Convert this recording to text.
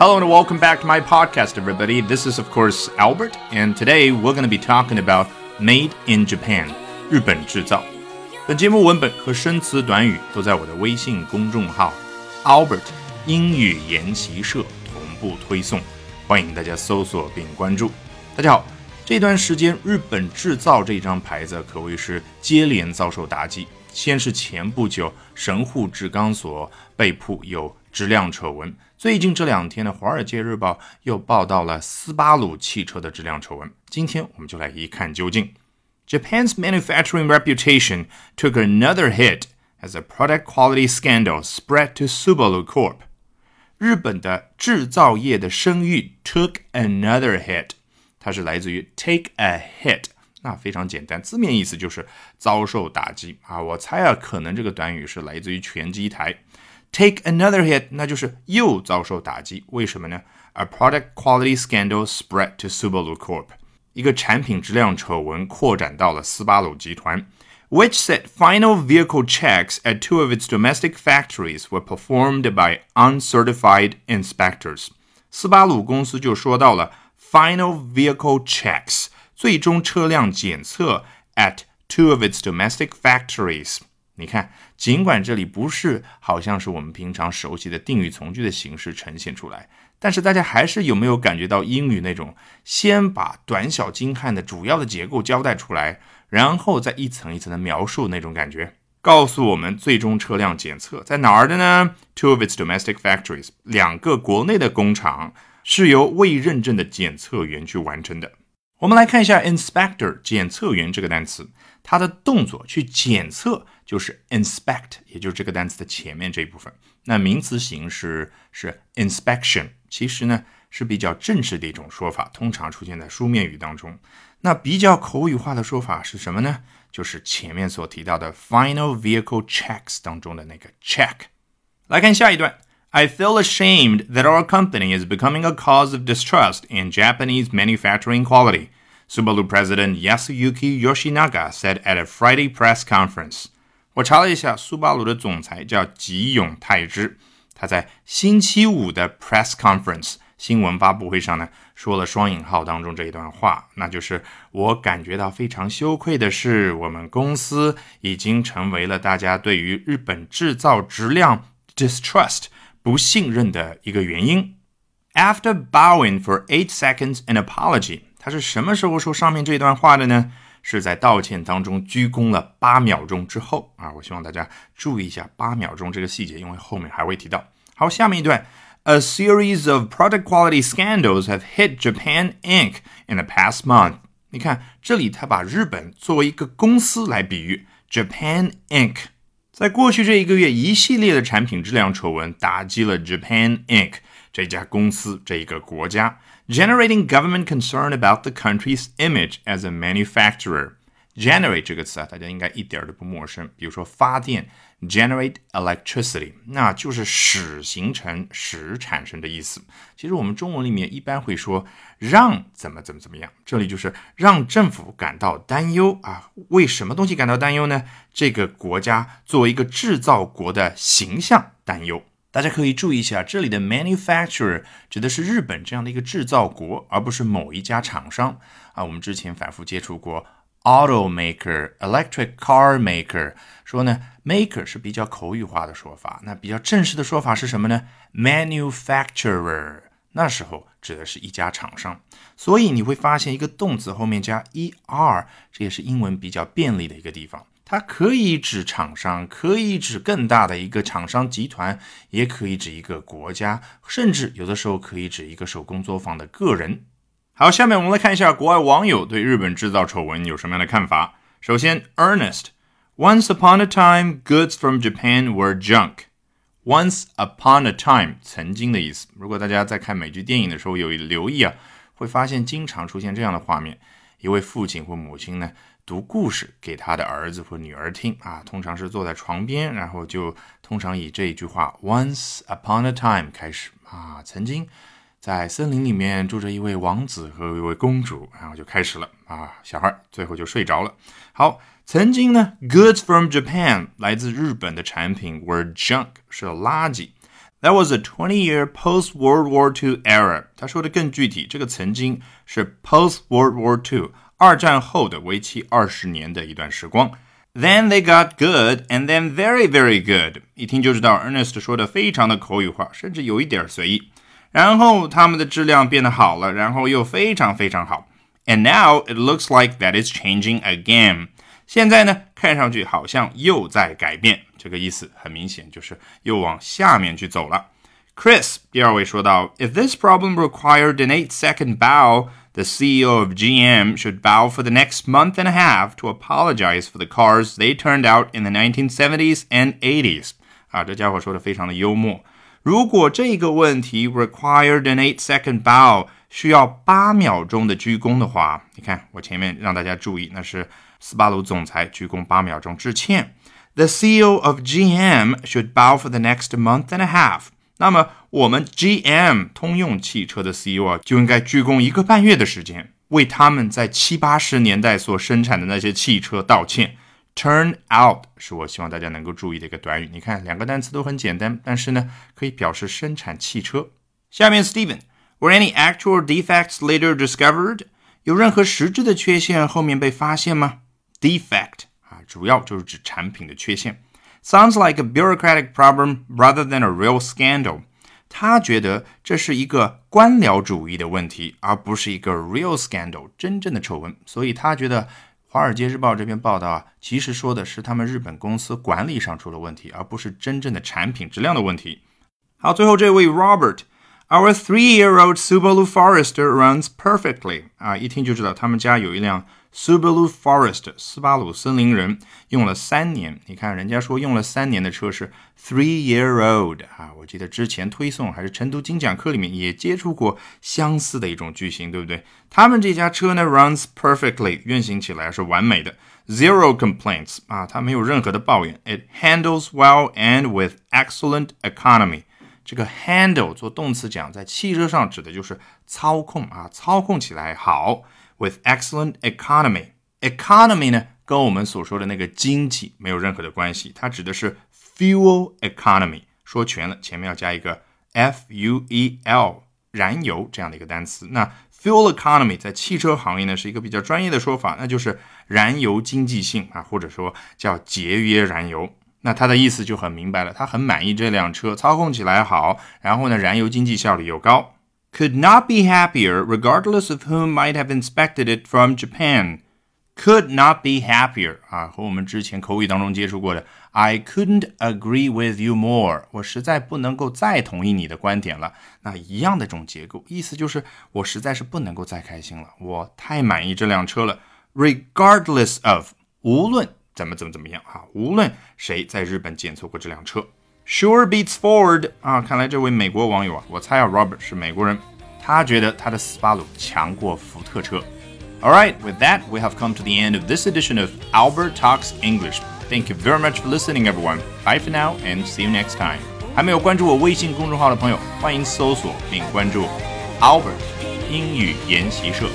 Hello and welcome back to my podcast, everybody. This is, of course, Albert, and today we're going to be talking about Made in Japan, 日本制造。本节目文本和生词短语都在我的微信公众号 Albert 英语研习社同步推送，欢迎大家搜索并关注。大家好，这段时间日本制造这张牌子可谓是接连遭受打击。先是前不久神户制钢所被曝有质量丑闻， 最近这两天呢，《华尔街日报》又报道了斯巴鲁汽车的质量丑闻。今天我们就来一看究竟。Japan's manufacturing reputation took another hit as a product quality scandal spread to Subaru Corp. 日本的制造业的声誉 took another hit，它是来自于 take a hit。那非常简单，字面意思就是遭受打击啊！我猜啊，可能这个短语是来自于拳击台。Take another hit，那就是又遭受打击。为什么呢？A product quality scandal spread to Subaru Corp，一个产品质量丑闻扩展到了斯巴鲁集团，which said final vehicle checks at two of its domestic factories were performed by uncertified inspectors。斯巴鲁公司就说到了 final vehicle checks。最终车辆检测 at two of its domestic factories。 你看，尽管这里不是好像是我们平常熟悉的定语从句的形式呈现出来，但是大家还是有没有感觉到英语那种先把短小精悍的主要的结构交代出来，然后再一层一层的描述那种感觉？告诉我们最终车辆检测在哪儿的呢？Two of its domestic factories，两个国内的工厂是由未认证的检测员去完成的。我们来看一下 inspector 检测员这个单词，它的动作去检测就是 inspect，也就是这个单词的前面这一部分。那名词形式是 inspection，其实呢是比较正式的一种说法，通常出现在书面语当中。那比较口语化的说法是什么呢？就是前面所提到的 final vehicle checks 当中的那个 check。来看下一段。I feel ashamed that our company is becoming a cause of distrust in Japanese manufacturing quality, Subaru President Yasuyuki Yoshinaga said at a Friday press conference. 我查了一下，苏巴鲁的总裁叫吉永泰之，他在星期五的 press conference 新闻发布会上呢，说了双引号当中这一段话，那就是我感觉到非常羞愧的是，我们公司已经成为了大家对于日本制造质量 distrust。不信任的一个原因。After bowing for eight seconds in apology， 他是什么时候说上面这段话的呢？是在道歉当中鞠躬了八秒钟之后啊！我希望大家注意一下八秒钟这个细节，因为后面还会提到。好，下面一段：A series of product quality scandals have hit Japan Inc. in the past month。你看这里，他把日本作为一个公司来比喻，Japan Inc. 在过去这一个月，一系列的产品质量丑闻打击了 Japan Inc. 这家公司这一个国家，generating government concern about the country's image as a manufacturer。Generate 这个词啊，大家应该一点都不陌生。比如说发电，generate electricity，那就是使形成、使产生的意思。其实我们中文里面一般会说让怎么怎么怎么样，这里就是让政府感到担忧啊。为什么东西感到担忧呢？这个国家作为一个制造国的形象担忧。大家可以注意一下，这里的 manufacturer 指的是日本这样的一个制造国，而不是某一家厂商啊。我们之前反复接触过。Automaker, electric car maker，说呢，maker 是比较口语化的说法，那比较正式的说法是什么呢？Manufacturer，那时候指的是一家厂商，所以你会发现一个动词后面加 er，这也是英文比较便利的一个地方，它可以指厂商，可以指更大的一个厂商集团，也可以指一个国家，甚至有的时候可以指一个手工作坊的个人。好，下面我们来看一下国外网友对日本制造丑闻有什么样的看法。首先，Ernest，Once upon a time, goods from Japan were junk. Once upon a time，曾经的意思。如果大家在看美剧、电影的时候有留意啊，会发现经常出现这样的画面：一位父亲或母亲呢，读故事给他的儿子或女儿听啊，通常是坐在床边，然后就通常以这一句话 “Once upon a time” 开始啊，曾经。在森林里面住着一位王子和一位公主，然后就开始了啊，小孩最后就睡着了。好，曾经呢，goods from Japan 来自日本的产品 were junk 是垃圾 That was a twenty-year post-World War II era。他说的更具体，这个曾经是 post-World War II 二战后的为期二十年的一段时光。Then they got good, and then very, very good。一听就知道，Ernest 说的非常的口语化，甚至有一点随意。然后他们的质量变得好了，然后又非常非常好。And now it looks like that is changing again。现在呢，看上去好像又在改变。这个意思很明显，就是又往下面去走了。Chris 第二位说到，If this problem required an eight-second bow, the CEO of GM should bow for the next month and a half to apologize for the cars they turned out in the 1970s and 80s。啊，这家伙说的非常的幽默。 如果这个问题 required an eight-second bow，需要八秒钟的鞠躬的话，你看我前面让大家注意，那是斯巴鲁总裁鞠躬八秒钟致歉。The CEO of GM should bow for the next month and a half。那么我们 GM 通用汽车的 CEO 啊，就应该鞠躬一个半月的时间，为他们在七八十年代所生产的那些汽车道歉。Turn out 是我希望大家能够注意的一个短语。你看，两个单词都很简单，但是呢，可以表示生产汽车。下面 Steven，Were any actual defects later discovered？有任何实质的缺陷后面被发现吗？Defect 啊。主要就是指产品的缺陷。Sounds like a bureaucratic problem rather than a real scandal。他觉得这是一个官僚主义的问题，而不是一个 real scandal 真正的丑闻。所以他觉得《华尔街日报》这篇报道啊，其实说的是他们日本公司管理上出了问题，而不是真正的产品质量的问题。好，最后这位 Robert。Our three-year-old Subaru Forester runs perfectly。啊，一听就知道他们家有一辆 Subaru Forester 斯巴鲁森林人，用了三年。你看人家说用了三年的车是 three-year-old 啊，我记得之前推送还是晨读精讲课里面也接触过相似的一种句型，对不对？他们这家车呢 runs perfectly，运行起来是完美的，zero complaints 啊，它没有任何的抱怨。It handles well and with excellent economy。 这个 handle 做动词讲，在汽车上指的就是操控啊，操控起来好。With excellent economy, economy 呢，跟我们所说的那个经济没有任何的关系，它指的是 fuel economy。说全了，前面要加一个 f u e l，燃油这样的一个单词。那 fuel economy 在汽车行业呢是一个比较专业的说法，那就是燃油经济性啊，或者说叫节约燃油。那他的意思就很明白了，他很满意这辆车，操控起来好，然后呢，燃油经济效率又高。Could not be happier, regardless of whom might have inspected it from Japan. Could not be happier 啊，和我们之前口语当中接触过的 I couldn't agree with you more，我实在不能够再同意你的观点了。那一样的这种结构，意思就是我实在是不能够再开心了，我太满意这辆车了。Regardless of，无论。怎么怎么怎么样啊？无论谁在日本检测过这辆车，Sure beats Ford 啊！看来这位美国网友啊，我猜啊，Robert 是美国人，他觉得他的斯巴鲁强过福特车。All right, with that, we have come to the end of this edition of Albert Talks English. Thank you very much for listening, everyone. Bye for now, and see you next time. 还没有关注我微信公众号的朋友，欢迎搜索并关注 Albert 英语研习社。